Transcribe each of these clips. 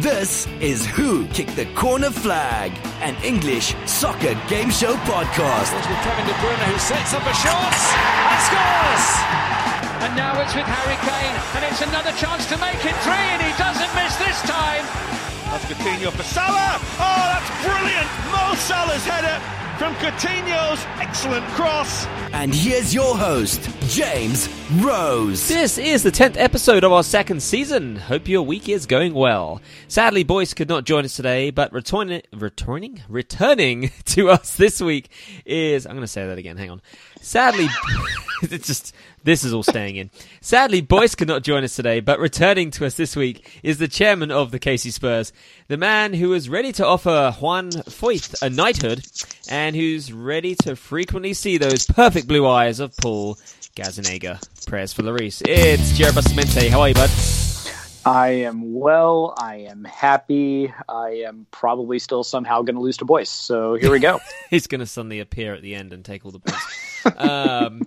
This is Who Kicked the Corner Flag, an English soccer game show podcast. It's with Kevin De Bruyne who sets up a shot and scores. And now it's with Harry Kane, and it's another chance to make it three, and he doesn't miss this time. That's Coutinho for Salah. Oh, that's brilliant! Mo Salah's header from Coutinho's excellent cross. And here's your host, James Rose. This is the 10th episode of our second season. Hope your week is going well. Sadly, Boyce could not join us today, but returning, returning, returning to us this week is, I'm going to say that again, hang on. Sadly, it's just, this is all staying in. Sadly, Boyce could not join us today, but returning to us this week is the chairman of the KC Spurs, the man who is ready to offer Juan Foyth a knighthood, and who's ready to frequently see those perfect blue eyes of Paul Gazzaniga. Prayers for Lloris. It's Jared Bustamante. How are you, bud? I am well. I am happy. I am probably still somehow going to lose to Boyce. So here we go. He's going to suddenly appear at the end and take all the points. um,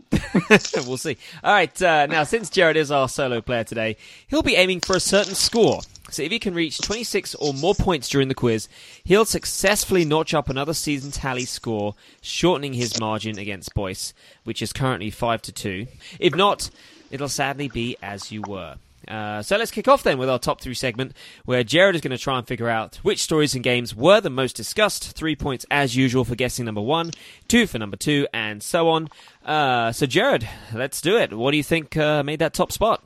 we'll see. All right. Uh, now, since Jared is our solo player today, he'll be aiming for a certain score. So if he can reach 26 or more points during the quiz, he'll successfully notch up another season tally score, shortening his margin against Boyce, which is currently 5 to 2. If not, it'll sadly be as you were. Uh, so let's kick off then with our top three segment, where Jared is going to try and figure out which stories and games were the most discussed. Three points as usual for guessing number one, two for number two, and so on. Uh, so Jared, let's do it. What do you think uh, made that top spot?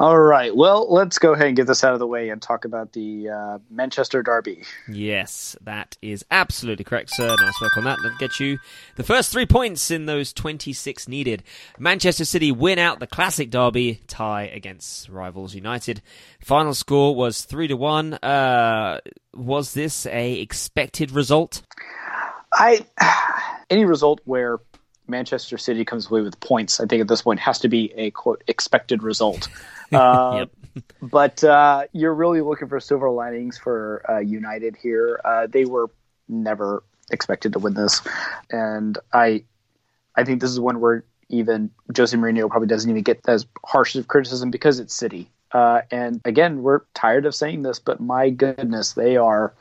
All right. Well, let's go ahead and get this out of the way and talk about the uh, Manchester Derby. Yes, that is absolutely correct, sir. Nice work on that. Let's get you the first three points in those 26 needed. Manchester City win out the classic derby tie against rivals United. Final score was 3 to 1. Uh, was this a expected result? I any result where Manchester City comes away with points, I think at this point has to be a quote expected result. Uh, Yep. But uh, you're really looking for silver linings for uh, United here. Uh, they were never expected to win this, and I, I think this is one where even Jose Mourinho probably doesn't even get as harsh of criticism because it's City. Uh, and again, we're tired of saying this, but my goodness, they are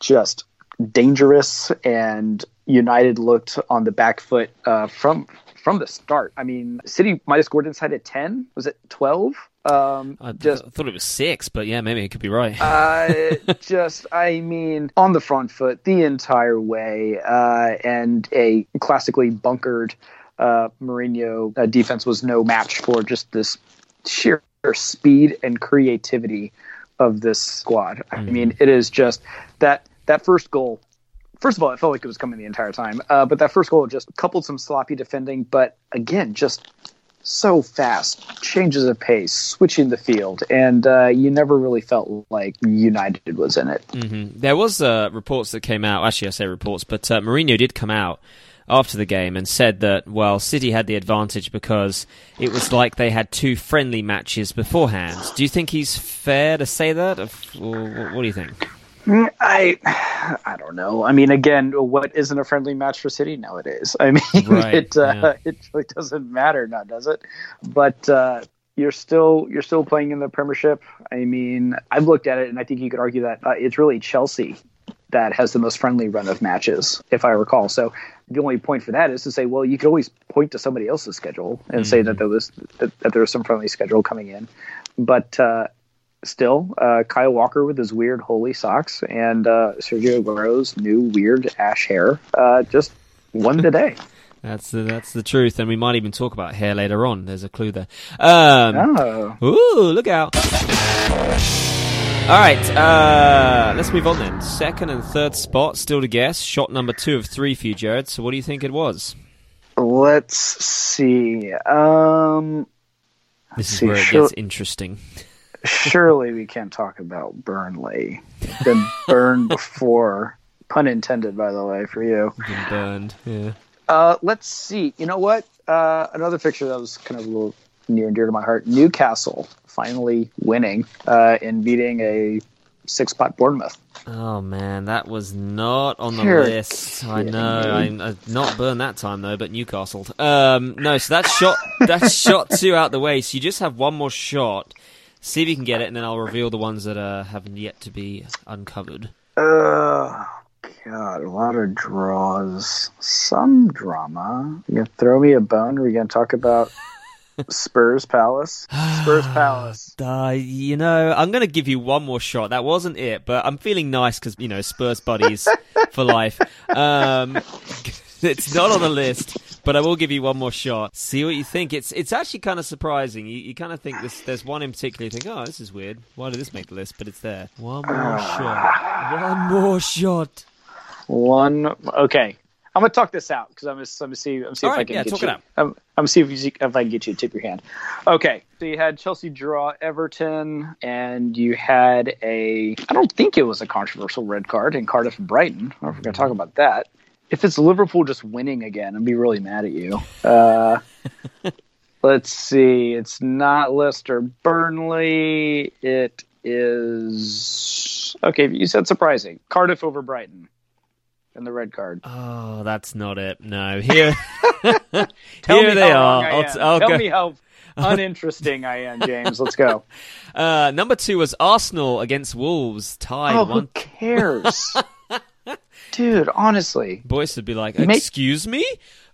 just dangerous. And United looked on the back foot uh, from from the start. I mean, City might have scored inside at ten. Was it twelve? Um, I just th- thought it was six, but yeah, maybe it could be right. uh, just, I mean, on the front foot the entire way, uh, and a classically bunkered uh, Mourinho uh, defense was no match for just this sheer speed and creativity of this squad. I mean, it is just that that first goal. First of all, it felt like it was coming the entire time, uh, but that first goal just coupled some sloppy defending, but again, just so fast, changes of pace, switching the field, and uh, you never really felt like United was in it. hmm There was uh, reports that came out. Actually, I say reports, but uh, Mourinho did come out after the game and said that well, City had the advantage because it was like they had two friendly matches beforehand. Do you think he's fair to say that, or what do you think? I, I don't know. I mean, again, what isn't a friendly match for City nowadays? I mean, Right, it uh, it really doesn't matter now, does it? But uh, you're still you're still playing in the Premiership. I mean, I've looked at it, and I think you could argue that uh, it's really Chelsea that has the most friendly run of matches, if I recall. So the only point for that is to say, well, you could always point to somebody else's schedule and say that there was that, that there was some friendly schedule coming in, but. Still uh, Kyle Walker with his weird holy socks and uh, Sergio Aguero's new weird ash hair uh, just won the day. That's the, that's the truth, and we might even talk about hair later on. There's a clue there. Um, Oh, Ooh, look out. All right, uh, let's move on then. Second and third spot, still to guess. Shot number two of three for you, Jared. So, what do you think it was? let's see. Um, This is see, where it gets interesting. Surely we can't talk about Burnley. Been burned before. Pun intended, by the way, for you. Been burned. Yeah. Uh, let's see. You know what? Uh, another picture that was kind of a little near and dear to my heart. Newcastle finally winning uh, and beating a six pot Bournemouth. Oh man, that was not on the You're list. I know. I, I not burned that time though, but Newcastle. Um, no, so that's shot. That's shot two out the way. So you just have one more shot. See if you can get it, and then I'll reveal the ones that uh, haven't yet to be uncovered. Uh, God, a lot of draws, some drama. You gonna throw me a bone? Are we gonna talk about Spurs Palace? Spurs Palace. Uh, you know, I'm going to give you one more shot. That wasn't it, but I'm feeling nice because, you know, Spurs buddies for life. Um, it's not on the list, but I will give you one more shot. See what you think. It's it's actually kind of surprising. You, you kind of think this, there's one in particular you think, oh, this is weird. Why did this make the list? But it's there. One more shot. One more shot. One. Okay, I'm gonna talk this out because I'm gonna, I'm gonna see. I'm gonna see All if I right, can yeah, get talk you. it out. I'm, I'm gonna see if, you, if I can get you to tip your hand. Okay, so you had Chelsea draw Everton, and you had a. I don't think it was a controversial red card in Cardiff and Brighton. I don't know if we're gonna talk about that. If it's Liverpool just winning again, I'd be really mad at you. Uh, let's see. It's not Leicester Burnley. It is okay. You said surprising. Cardiff over Brighton, and the red card. Oh, that's not it. No. Here, Tell here me they are. I'll, I'll Tell go. me how uninteresting I am, James. Let's go. Uh, number two was Arsenal against Wolves, tied Oh, who one. cares? Dude, honestly. Boyce would be like, make- "Excuse me."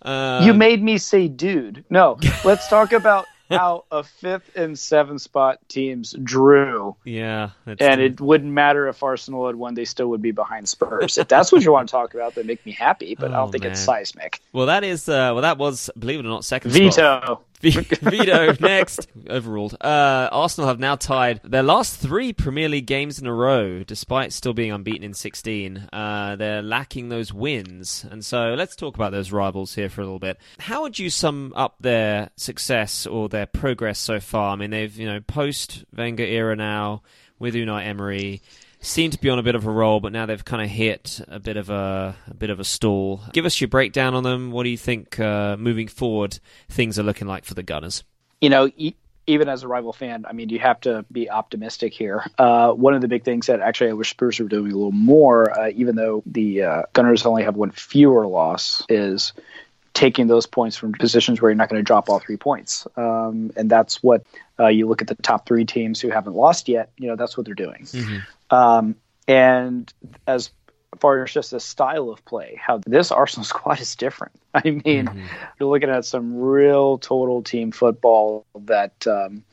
Uh, you made me say dude. No, let's talk about how a fifth and seventh spot teams drew. yeah, And it wouldn't matter if Arsenal had won, they still would be behind Spurs. If that's what you want to talk about, that make me happy, but I Oh, don't think it's seismic. well. That is uh, well. That was, believe it or not, second spot. Veto next. Overruled. Uh, Arsenal have now tied their last three Premier League games in a row, despite still being unbeaten in 16. Uh, they're lacking those wins. And so let's talk about those rivals here for a little bit. How would you sum up their success or their progress so far? I mean, they've, you know, post Wenger era now with Unai Emery. Seem to be on a bit of a roll, but now they've kind of hit a bit of a, a bit of a stall. Give us your breakdown on them. What do you think uh, moving forward things are looking like for the Gunners? you know, even as a rival fan, I mean, you have to be optimistic here. Uh, one of the big things that actually I wish Spurs were doing a little more, uh, even though the uh, Gunners only have one fewer loss, is taking those points from positions where you're not going to drop all three points. Um, and that's what uh, you look at the top three teams who haven't lost yet, you know, that's what they're doing. Um, and as far as just the style of play, how this Arsenal squad is different. I mean, you're looking at some real total team football that um,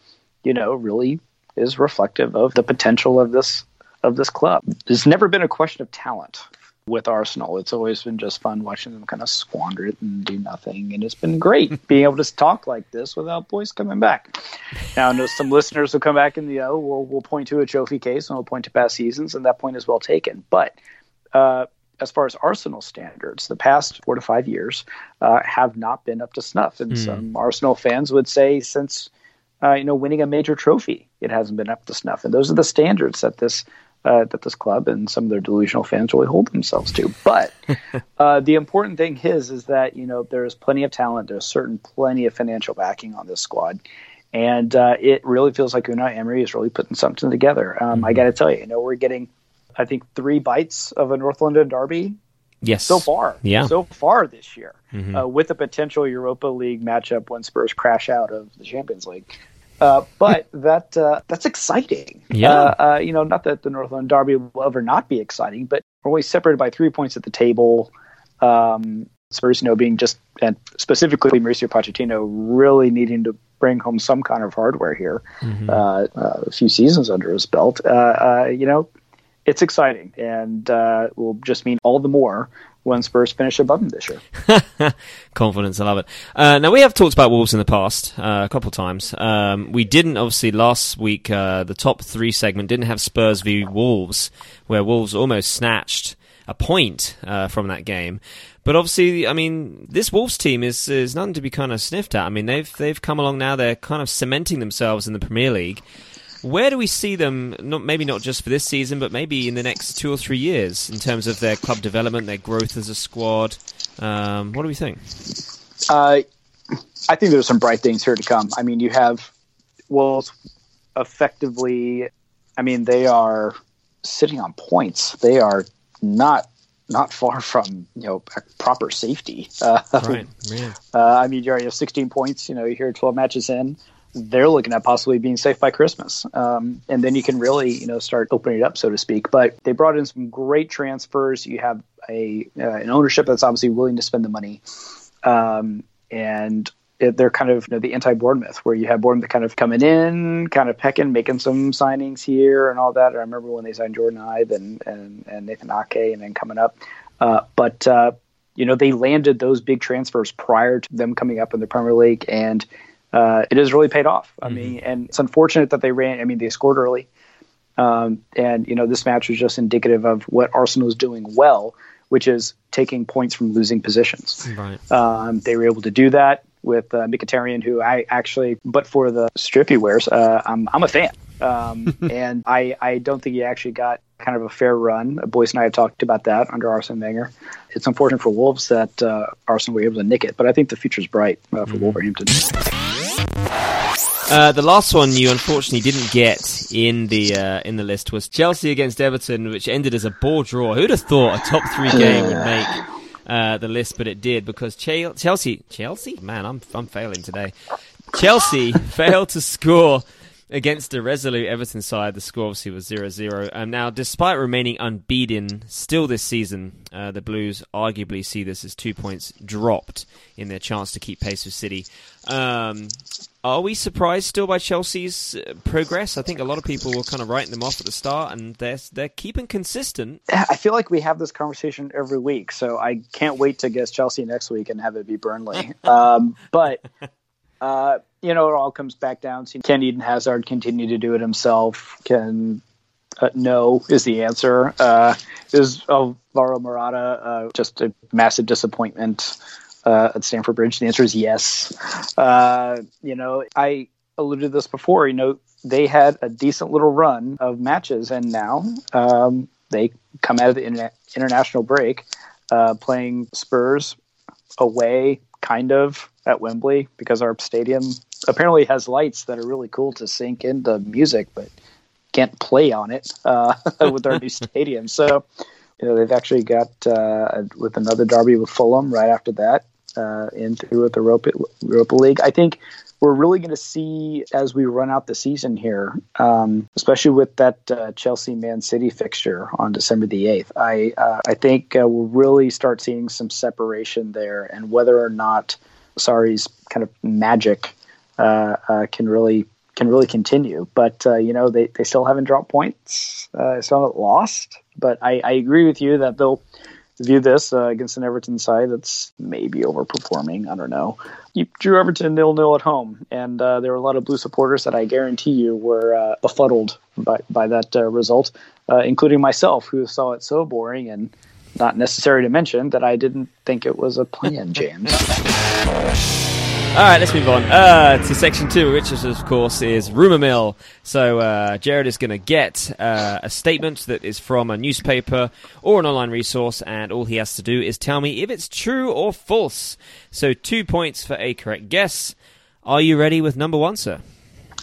you know really is reflective of the potential of this of this club. There's never been a question of talent with Arsenal. It's always been just fun watching them kind of squander it and do nothing, and it's been great being able to talk like this without Boyce coming back. Now, I know some listeners will come back and you know we'll we'll point to a trophy case and we'll point to past seasons, and that point is well taken. But uh, as far as Arsenal standards, the past four to five years uh, have not been up to snuff, and some Arsenal fans would say since uh, you know winning a major trophy, it hasn't been up to snuff. And those are the standards that this uh, that this club and some of their delusional fans really hold themselves to. But uh, the important thing is is that you know there's plenty of talent, there's certain plenty of financial backing on this squad. And uh, it really feels like Unai Emery is really putting something together. Um, I got to tell you, you know, we're getting, I think, three bites of a North London derby Yes. so far. Yeah. So far this year, uh, with a potential Europa League matchup when Spurs crash out of the Champions League. Uh, but that uh, that's exciting. Yeah. Uh, uh, you know, not that the North London Derby will ever not be exciting, but we're always separated by three points at the table. Um, Spurs, you know, being just and specifically Mauricio Pochettino really needing to bring home some kind of hardware here. Uh, uh, a few seasons under his belt. Uh, uh, you know, it's exciting and uh, will just mean all the more when Spurs finish above them this year. Confidence, I love it. Uh, now we have talked about Wolves in the past uh, a couple times. Um, we didn't obviously last week. Uh, the top three segment didn't have Spurs v Wolves, where Wolves almost snatched a point uh, from that game. But obviously, I mean, this Wolves team is is nothing to be kind of sniffed at. I mean, they've they've come along now. They're kind of cementing themselves in the Premier League. Where do we see them? Not maybe not just for this season, but maybe in the next two or three years in terms of their club development, their growth as a squad. Um, what do we think? Uh, I think there's some bright things here to come. I mean, you have Wolves effectively. I mean, they are sitting on points. They are not not far from you know proper safety. Uh, Right. Yeah. Uh, I mean, you already have 16 points. You know, you're here 12 matches in. They're looking at possibly being safe by Christmas. Um, and then you can really, you know, start opening it up, so to speak. But they brought in some great transfers. You have a uh, an ownership that's obviously willing to spend the money. Um, and it, they're kind of you know, the anti Bournemouth, where you have Bournemouth kind of coming in, kind of pecking, making some signings here and all that. I remember when they signed Jordan Ibe and, and, and Nathan Ake and then coming up. Uh, but, uh, you know, they landed those big transfers prior to them coming up in the Premier League, and uh, it has really paid off. I mm-hmm. mean, and it's unfortunate that they ran, I mean, they scored early. Um, and, you know, this match was just indicative of what Arsenal was doing well, which is taking points from losing positions. Right. Um, they were able to do that with uh, Mkhitaryan, who I actually, but for the strip he wears, uh, I'm, I'm a fan. Um, and I, I don't think he actually got kind of a fair run. Boyce and I have talked about that under Arsene Wenger. It's unfortunate for Wolves that uh, Arsenal were able to nick it, but I think the future's bright uh, for mm-hmm. Wolverhampton. Uh, the last one you unfortunately didn't get in the uh, in the list was Chelsea against Everton, which ended as a ball draw. Who'd have thought a top three game would make uh, the list, but it did because Chelsea, Chelsea, man, I'm I'm failing today. Chelsea failed to score against the resolute Everton side. The score obviously was 0-0. Um, now, despite remaining unbeaten still this season, uh, the Blues arguably see this as two points dropped in their chance to keep pace with City. Um, are we surprised still by Chelsea's uh, progress? I think a lot of people were kind of writing them off at the start, and they're they're keeping consistent. I feel like we have this conversation every week, so I can't wait to guess Chelsea next week and have it be Burnley. um, but uh, you know, it all comes back down to can Eden Hazard continue to do it himself? Can uh, no is the answer. Uh, is Alvaro Morata uh, just a massive disappointment? uh, at Stamford Bridge? The answer is yes. Uh, you know, I alluded to this before. You know, they had a decent little run of matches, and now um, they come out of the interna- international break uh, playing Spurs away, kind of at Wembley, because our stadium apparently has lights that are really cool to sync into music, but can't play on it uh, with our new stadium. So, you know, they've actually got uh, with another derby with Fulham right after that uh, in through with the Europa, Europa League. I think we're really going to see as we run out the season here, um, especially with that uh, Chelsea Man City fixture on December the eighth. I uh, I think uh, we'll really start seeing some separation there, and whether or not Sarri's kind of magic can really can really continue. But uh, you know they, they still haven't dropped points, still haven't lost. But I, I agree with you that they'll view this uh, against an Everton side that's maybe overperforming. I don't know. You drew Everton nil nil at home, and uh, there were a lot of blue supporters that I guarantee you were uh, befuddled by by that uh, result, uh, including myself, who saw it so boring and not necessary to mention that I didn't think it was a plan, James. All right, let's move on uh, to section two, which is, of course is rumor mill. So uh, Jared is going to get uh, a statement that is from a newspaper or an online resource, and all he has to do is tell me if it's true or false. So two points for a correct guess. Are you ready with number one, sir?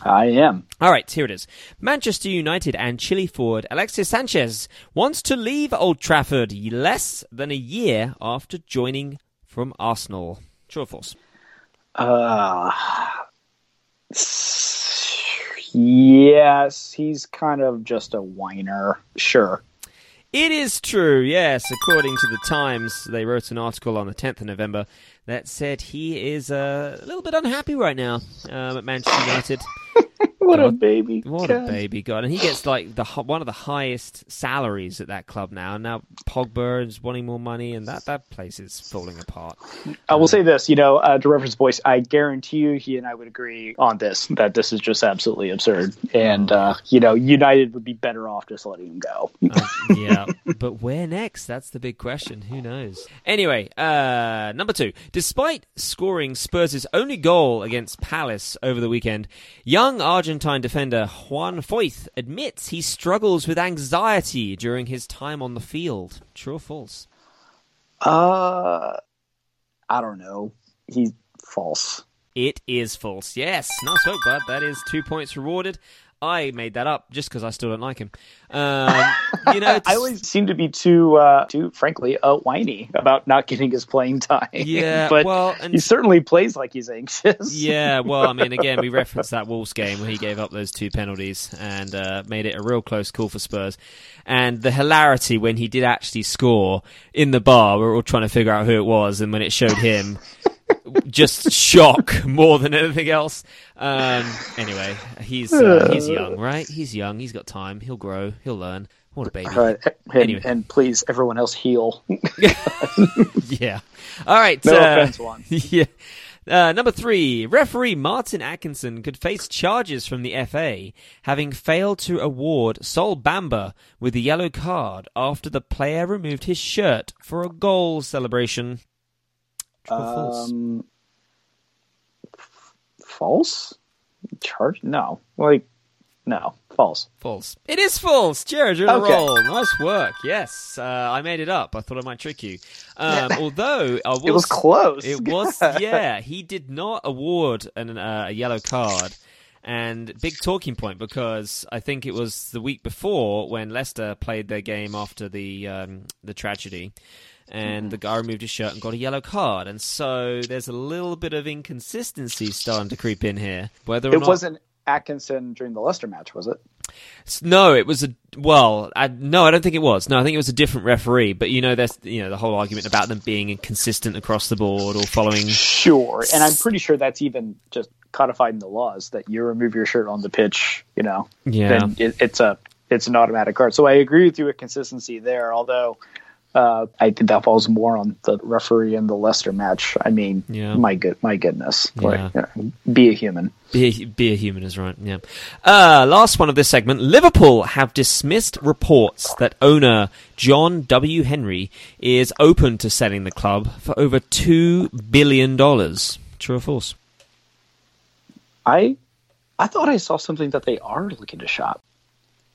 I am. All right, here it is. Manchester United and Chile forward Alexis Sanchez wants to leave Old Trafford less than a year after joining from Arsenal. True or false? Uh, yes, he's kind of just a whiner. Sure. It is true, yes. According to the Times, they wrote an article on the 10th of November that said he is uh, a little bit unhappy right now um, at Manchester United. what God, a baby! What God. a baby! God, and he gets like the one of the highest salaries at that club now. And now Pogba is wanting more money, and that that place is falling apart. I will um, say this, you know, uh, to reference Boyce, I guarantee you, he and I would agree on this that this is just absolutely absurd, and uh, you know, United would be better off just letting him go. uh, yeah, but where next? That's the big question. Who knows? Anyway, uh, number two. Despite scoring Spurs' only goal against Palace over the weekend, young Argentine defender Juan Foyth admits he struggles with anxiety during his time on the field. True or false? Uh, I don't know. He's false. It is false. Yes, nice work, bud. That is two points rewarded. I made that up just because I still don't like him. Um, you know, I always seem to be too, uh, too frankly, uh, whiny about not getting his playing time. Yeah, but well, and- he certainly plays like he's anxious. Yeah, well, I mean, again, we referenced that Wolves game where he gave up those two penalties and uh, made it a real close call for Spurs. And the hilarity when he did actually score in the bar, we were all trying to figure out who it was, and when it showed him, just shock more than anything else. Um, anyway, he's uh, he's young, right? He's young. He's got time. He'll grow. He'll learn. What a baby. All right, and, Anyway. and please, everyone else, heal. Yeah. All right. No uh, offense, Juan. Yeah. Uh, number three, referee Martin Atkinson could face charges from the FA having failed to award Sol Bamba with a yellow card after the player removed his shirt for a goal celebration. True or false? Um, f- false? Charge? No. Like, no. False. False. It is false. Jared, you're on Okay. a roll. Nice work. Yes, uh, I made it up. I thought I might trick you. Um, although I will It was close. It was, yeah. He did not award an, uh, a yellow card. And big talking point because I think it was the week before when Leicester played their game after the um, the tragedy, and the guy removed his shirt and got a yellow card, and so there's a little bit of inconsistency starting to creep in here. Whether or It not wasn't Atkinson during the Leicester match, was it? No, it was a well. I, no, I don't think it was. No, I think it was a different referee. But you know, there's you know the whole argument about them being inconsistent across the board or following. Sure. And I'm pretty sure that's even just codified in the laws that you remove your shirt on the pitch, you know, Yeah. then it, it's a it's an automatic card. So I agree with you with consistency there, although uh, I think that falls more on the referee in the Leicester match. I mean, Yeah. my good my goodness. Like, Yeah. you know, be a human. Be a, be a human is right. Yeah. Uh, last one of this segment. Liverpool have dismissed reports that owner John W. Henry is open to selling the club for over two billion dollars. True or false? I I thought I saw something that they are looking to shop.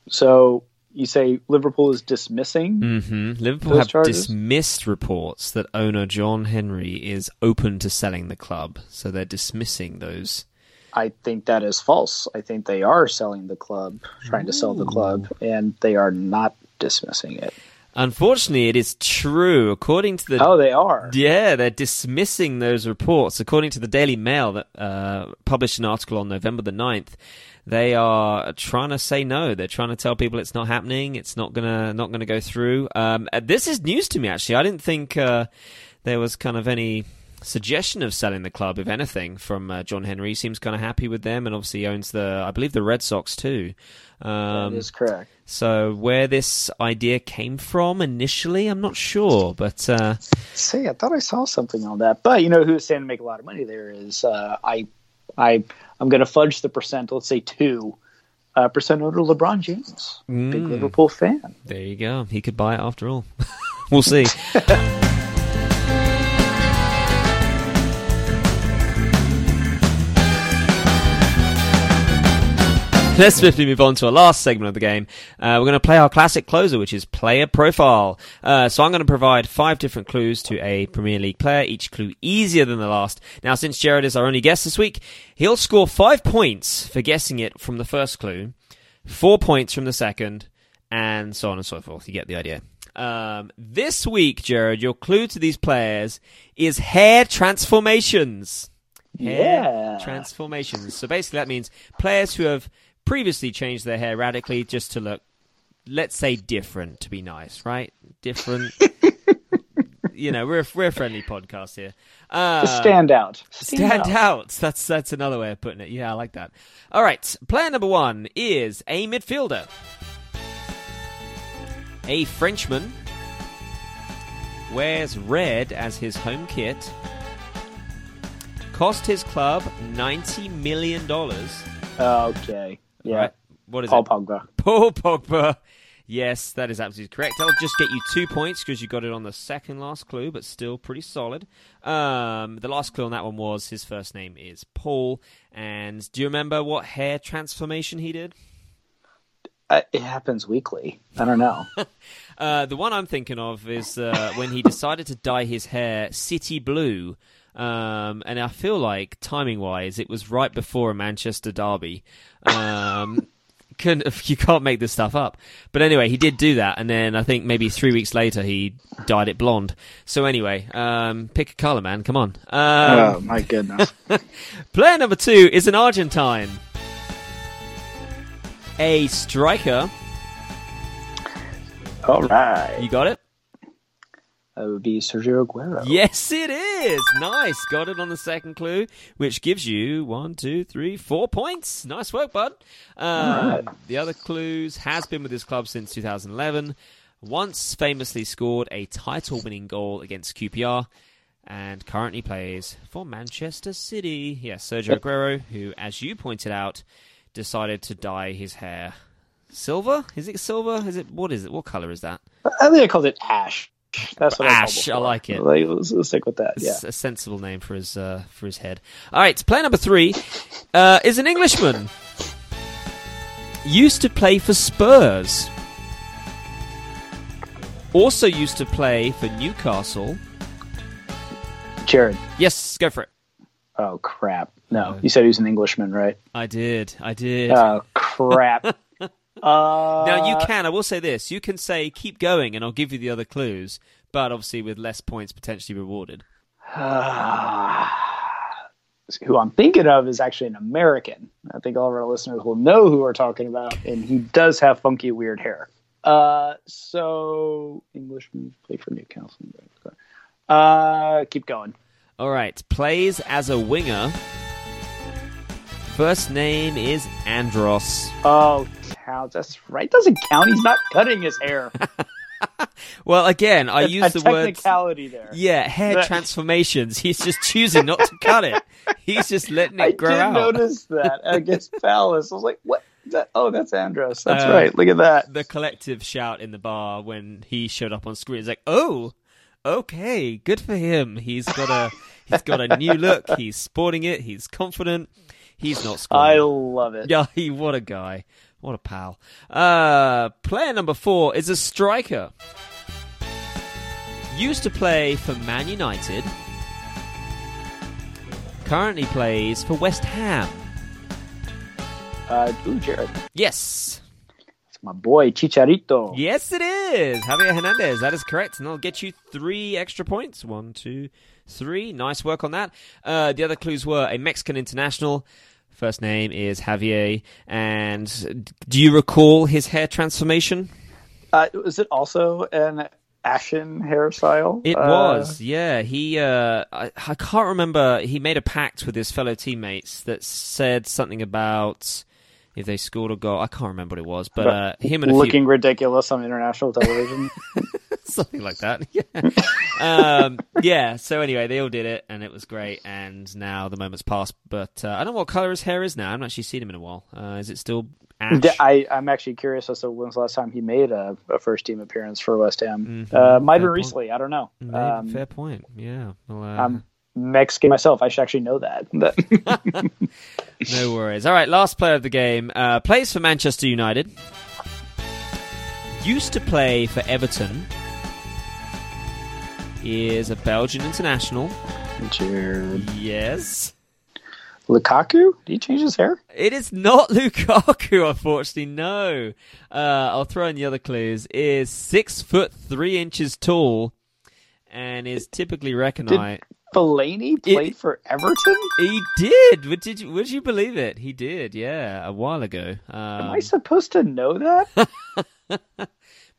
So you say Liverpool is dismissing? hmm Liverpool have charges? dismissed reports that owner John Henry is open to selling the club, so they're dismissing those. I think that is false. I think they are selling the club, trying to sell the club, and they are not dismissing it. Unfortunately, it is true. According to the Oh, they are. yeah, they're dismissing those reports. According to the Daily Mail, that uh, published an article on November the 9th, they are trying to say no. They're trying to tell people it's not happening. It's not gonna not gonna go through. Um, uh, this is news to me. Actually, I didn't think uh, there was kind of any suggestion of selling the club, if anything, from uh, John Henry. He seems kind of happy with them, and obviously owns the, I believe, the Red Sox too. Um, that is correct. so where this idea came from initially, I'm not sure, but uh, Say, I thought I saw something on that, but you know who's saying to make a lot of money there is uh, I, I, I'm going to fudge the percent. Let's say two uh, percent owner LeBron James, big Liverpool fan. there you go. He could buy it after all. we'll see. Let's swiftly move on to our last segment of the game. Uh, we're going to play our classic closer, which is player profile. Uh, so I'm going to provide five different clues to a Premier League player, each clue easier than the last. Now, since Jared is our only guest this week, he'll score five points for guessing it from the first clue, four points from the second, and so on and so forth. You get the idea. Um, this week, Jared, your clue to these players is hair transformations. Hair Yeah. transformations. So basically, that means players who have previously changed their hair radically just to look, let's say, different, to be nice, right? Different. you know, we're a, we're a friendly podcast here. Uh, To stand out. Stand out. That's that's another way of putting it. Yeah, I like that. All right, player number one is a midfielder, a Frenchman, wears red as his home kit, cost his club ninety million dollars. Okay. Yeah. Right. What is Paul it? Pogba. Paul Pogba. Yes, that is absolutely correct. I'll just get you two points because you got it on the second last clue, but still pretty solid. Um, the last clue on that one was his first name is Paul. And do you remember what hair transformation he did? Uh, it happens weekly. I don't know. Uh, the one I'm thinking of is uh, when he decided to dye his hair city blue. Um, and I feel like timing wise, it was right before a Manchester derby. Um, you can't make this stuff up. But anyway, he did do that, and then I think maybe three weeks later he dyed it blonde. So anyway, um, pick a color, man. Come on. Um, oh my goodness. player number two is an Argentine, a striker. All right. You got it. That would be Sergio Aguero. Yes, it is. Nice. Got it on the second clue, which gives you one, two, three, four points. Nice work, bud. Um, right. The other clues has been with his club since 2011. Once famously scored a title winning goal against QPR and currently plays for Manchester City. Yes, Sergio Aguero, who, as you pointed out, decided to dye his hair silver. Is it silver? Is it what is it? What color is that? I think I called it Ash. That's what Ash, I, like it. Like, let's, let's stick with that. Yeah. It's a sensible name for his uh, for his head. All right, player number three uh, is an Englishman. Used to play for Spurs. Also used to play for Newcastle. Jared. Yes, go for it. Oh crap! No, you said he was an Englishman, right? I did. I did. Oh crap! uh, now you can. I will say this: you can say keep going, and I'll give you the other clues, but obviously with less points potentially rewarded. who I'm thinking of is actually an American. I think all of our listeners will know who we're talking about, and he does have funky, weird hair. Uh, so Englishman play for Newcastle. Uh, keep going. All right, plays as a winger. First name is Andros. Oh, That's right. Doesn't count. He's not cutting his hair. Well, again, I use the word. technicality there. Yeah, hair transformations. He's just choosing not to cut it. He's just letting it grow. I grow did out. notice that against Palace. I was like, "What? That, oh, that's Andros. That's Uh, right. Look at that." The collective shout in the bar when he showed up on screen is like, "Oh, okay, good for him. He's got a he's got a new look. He's sporting it. He's confident. He's not I love it. Yeah, he, what a guy. What a pal. Uh, player number four is a striker. Used to play for Man United. Currently plays for West Ham. Uh, ooh, Jared. Yes. It's my boy Chicharito. Yes, it is. Javier Hernandez. That is correct. And I'll get you three extra points. One, two, three. Nice work on that. Uh, the other clues were a Mexican international. First name is Javier. And do you recall his hair transformation? Uh, was it also an ashen hairstyle? It Uh, was, yeah. He, uh, I, I can't remember. He made a pact with his fellow teammates that said something about if they scored a goal. I can't remember what it was, but uh, him and a looking ridiculous on international television. few something like that. Yeah, um, yeah. So anyway, they all did it, and it was great. And now the moment's passed, but uh, I don't know what color his hair is now. I haven't actually seen him in a while. Uh, is it still ash? D- I, I'm actually curious as to when's the last time he made a, a first team appearance for West Ham. Mhm. Uh, might have been recently. I don't know. Um, fair point. Yeah. Well, uh, I'm Mexican myself. I should actually know that. But- No worries. All right, last player of the game. Uh, plays for Manchester United. Used to play for Everton. Is a Belgian international. Jared Yes. Lukaku? Did he change his hair? It is not Lukaku, unfortunately. No. Uh, I'll throw in the other clues. Is six foot three inches tall, and is typically recognized. Fellaini played for Everton. He did. Would did you? Would you believe it? He did. Yeah, a while ago. Um, Am I supposed to know that?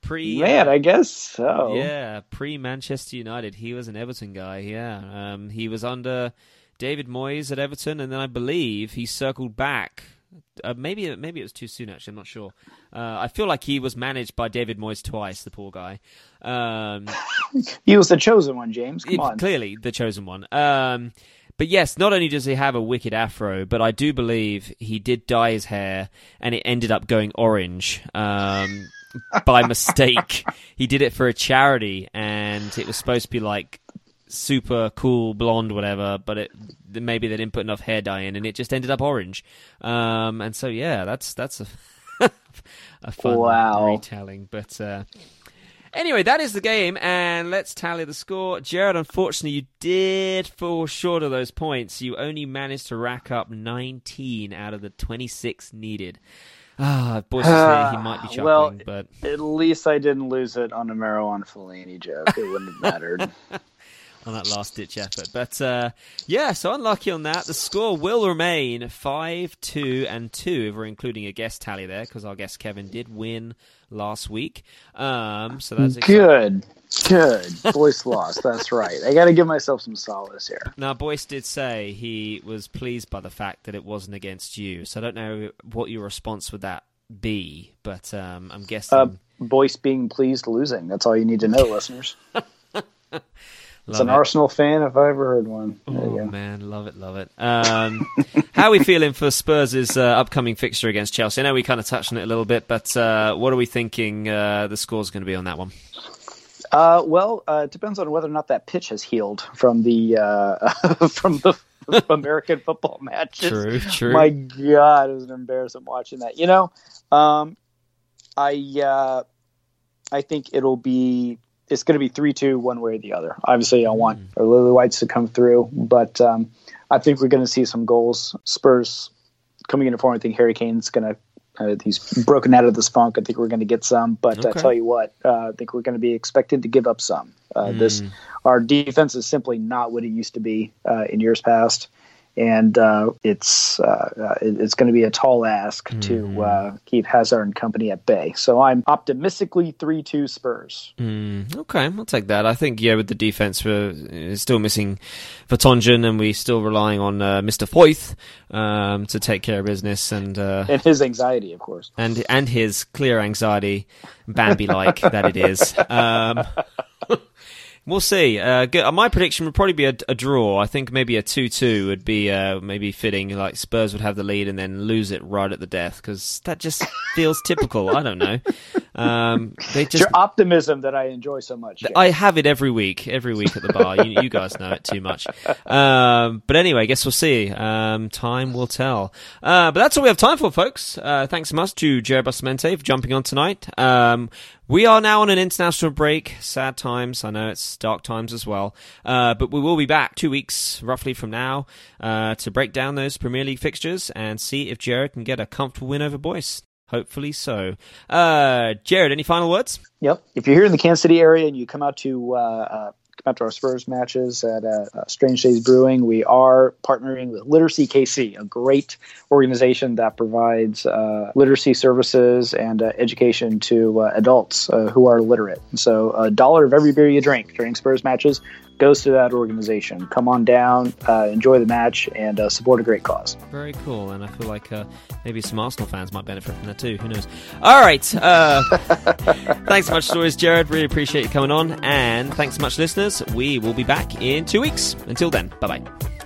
pre Man, I guess so. Yeah, pre Manchester United, he was an Everton guy. Yeah, um, he was under David Moyes at Everton, and then I believe he circled back. Uh, maybe maybe it was too soon. Actually, I'm not sure. Uh, I feel like he was managed by David Moyes twice. The poor guy. Um, He was the chosen one, James. Come on. clearly the chosen one. Um, but yes, not only does he have a wicked afro, but I do believe he did dye his hair, and it ended up going orange um, by mistake. he did it for a charity, and it was supposed to be like super cool blonde, whatever. But it maybe they didn't put enough hair dye in, and it just ended up orange. Um, and so yeah, that's that's a a fun Wow. retelling, but. Uh, Anyway, that is the game, and let's tally the score. Jared, unfortunately, you did fall short of those points. You only managed to rack up 19 out of the 26 needed. Ah, Boyce is. He might be chuckling, well, but At least I didn't lose it on a Marouane Fellaini joke. It wouldn't have mattered. on that last ditch effort. But uh, yeah, so unlucky on that. The score will remain 5 2 and 2 if we're including a guest tally there, because our guest Kevin did win last week. Um, so that's exciting. Good. Good. Boyce lost. That's right. I got to give myself some solace here. Now, Boyce did say he was pleased by the fact that it wasn't against you. So I don't know what your response would that be, but um, I'm guessing. Uh, Boyce being pleased losing. That's all you need to know, listeners. It's an it. Arsenal fan if I ever heard one. Oh man, love it, love it. Um, how are we feeling for Spurs' uh, upcoming fixture against Chelsea? I know we kind of touched on it a little bit, but uh, what are we thinking uh, the score's going to be on that one? Uh, well, uh, it depends on whether or not that pitch has healed from the uh, from the American football matches. True, true. My God, it was an embarrassment watching that. You know, um, I uh, I think it'll be it's going to be three two one way or the other. Obviously, I want Mm. our Lily Whites to come through, but um, I think we're going to see some goals. Spurs coming into form. I think Harry Kane's going to. Uh, he's broken out of this funk. I think we're going to get some, but I tell you what, uh, I think we're going to be expected to give up some. Uh, This Mm. our defense is simply not what it used to be uh, in years past, and uh, it's uh, uh, it's going to be a tall ask Mm-hmm. to uh, keep Hazard and company at bay. So I'm optimistically three two Spurs. Mm, okay, I'll take that. I think yeah, with the defense, we're uh, still missing Vertonghen, and we're still relying on uh, Mr. Foyth um, to take care of business, and uh, And his anxiety, of course. and and his clear anxiety, Bambi like that it is. Um, we'll see. Uh, uh, my prediction would probably be a, a draw. I think maybe a two-two would be uh, maybe fitting. Like Spurs would have the lead and then lose it right at the death because that just feels typical. I don't know. Um, they It's just your optimism that I enjoy so much. I have it every week, every week at the bar. you, you guys know it too much. Um, but anyway, I guess we'll see. Um, time will tell. Uh, but that's all we have time for, folks. Uh, thanks so much to Jared Bustamante for jumping on tonight. Um, we are now on an international break. Sad times. I know it's dark times as well. Uh, but we will be back two weeks roughly from now uh, to break down those Premier League fixtures and see if Jared can get a comfortable win over Boyce. Hopefully so. Uh, Jared, any final words? Yep. If you're here in the Kansas City area and you come out to uh, uh, come out to our Spurs matches at uh, uh, Strange Days Brewing, we are partnering with Literacy KC, a great organization that provides uh, literacy services and uh, education to uh, adults who are literate. So a dollar of every beer you drink during Spurs matches goes to that organization. Come on down, uh, enjoy the match, and uh, support a great cause. Very cool, and I feel like uh, maybe some Arsenal fans might benefit from that too. Who knows? All right. Uh, thanks so much, always, Jared. Really appreciate you coming on, and thanks so much, listeners. We will be back in two weeks. Until then, bye bye.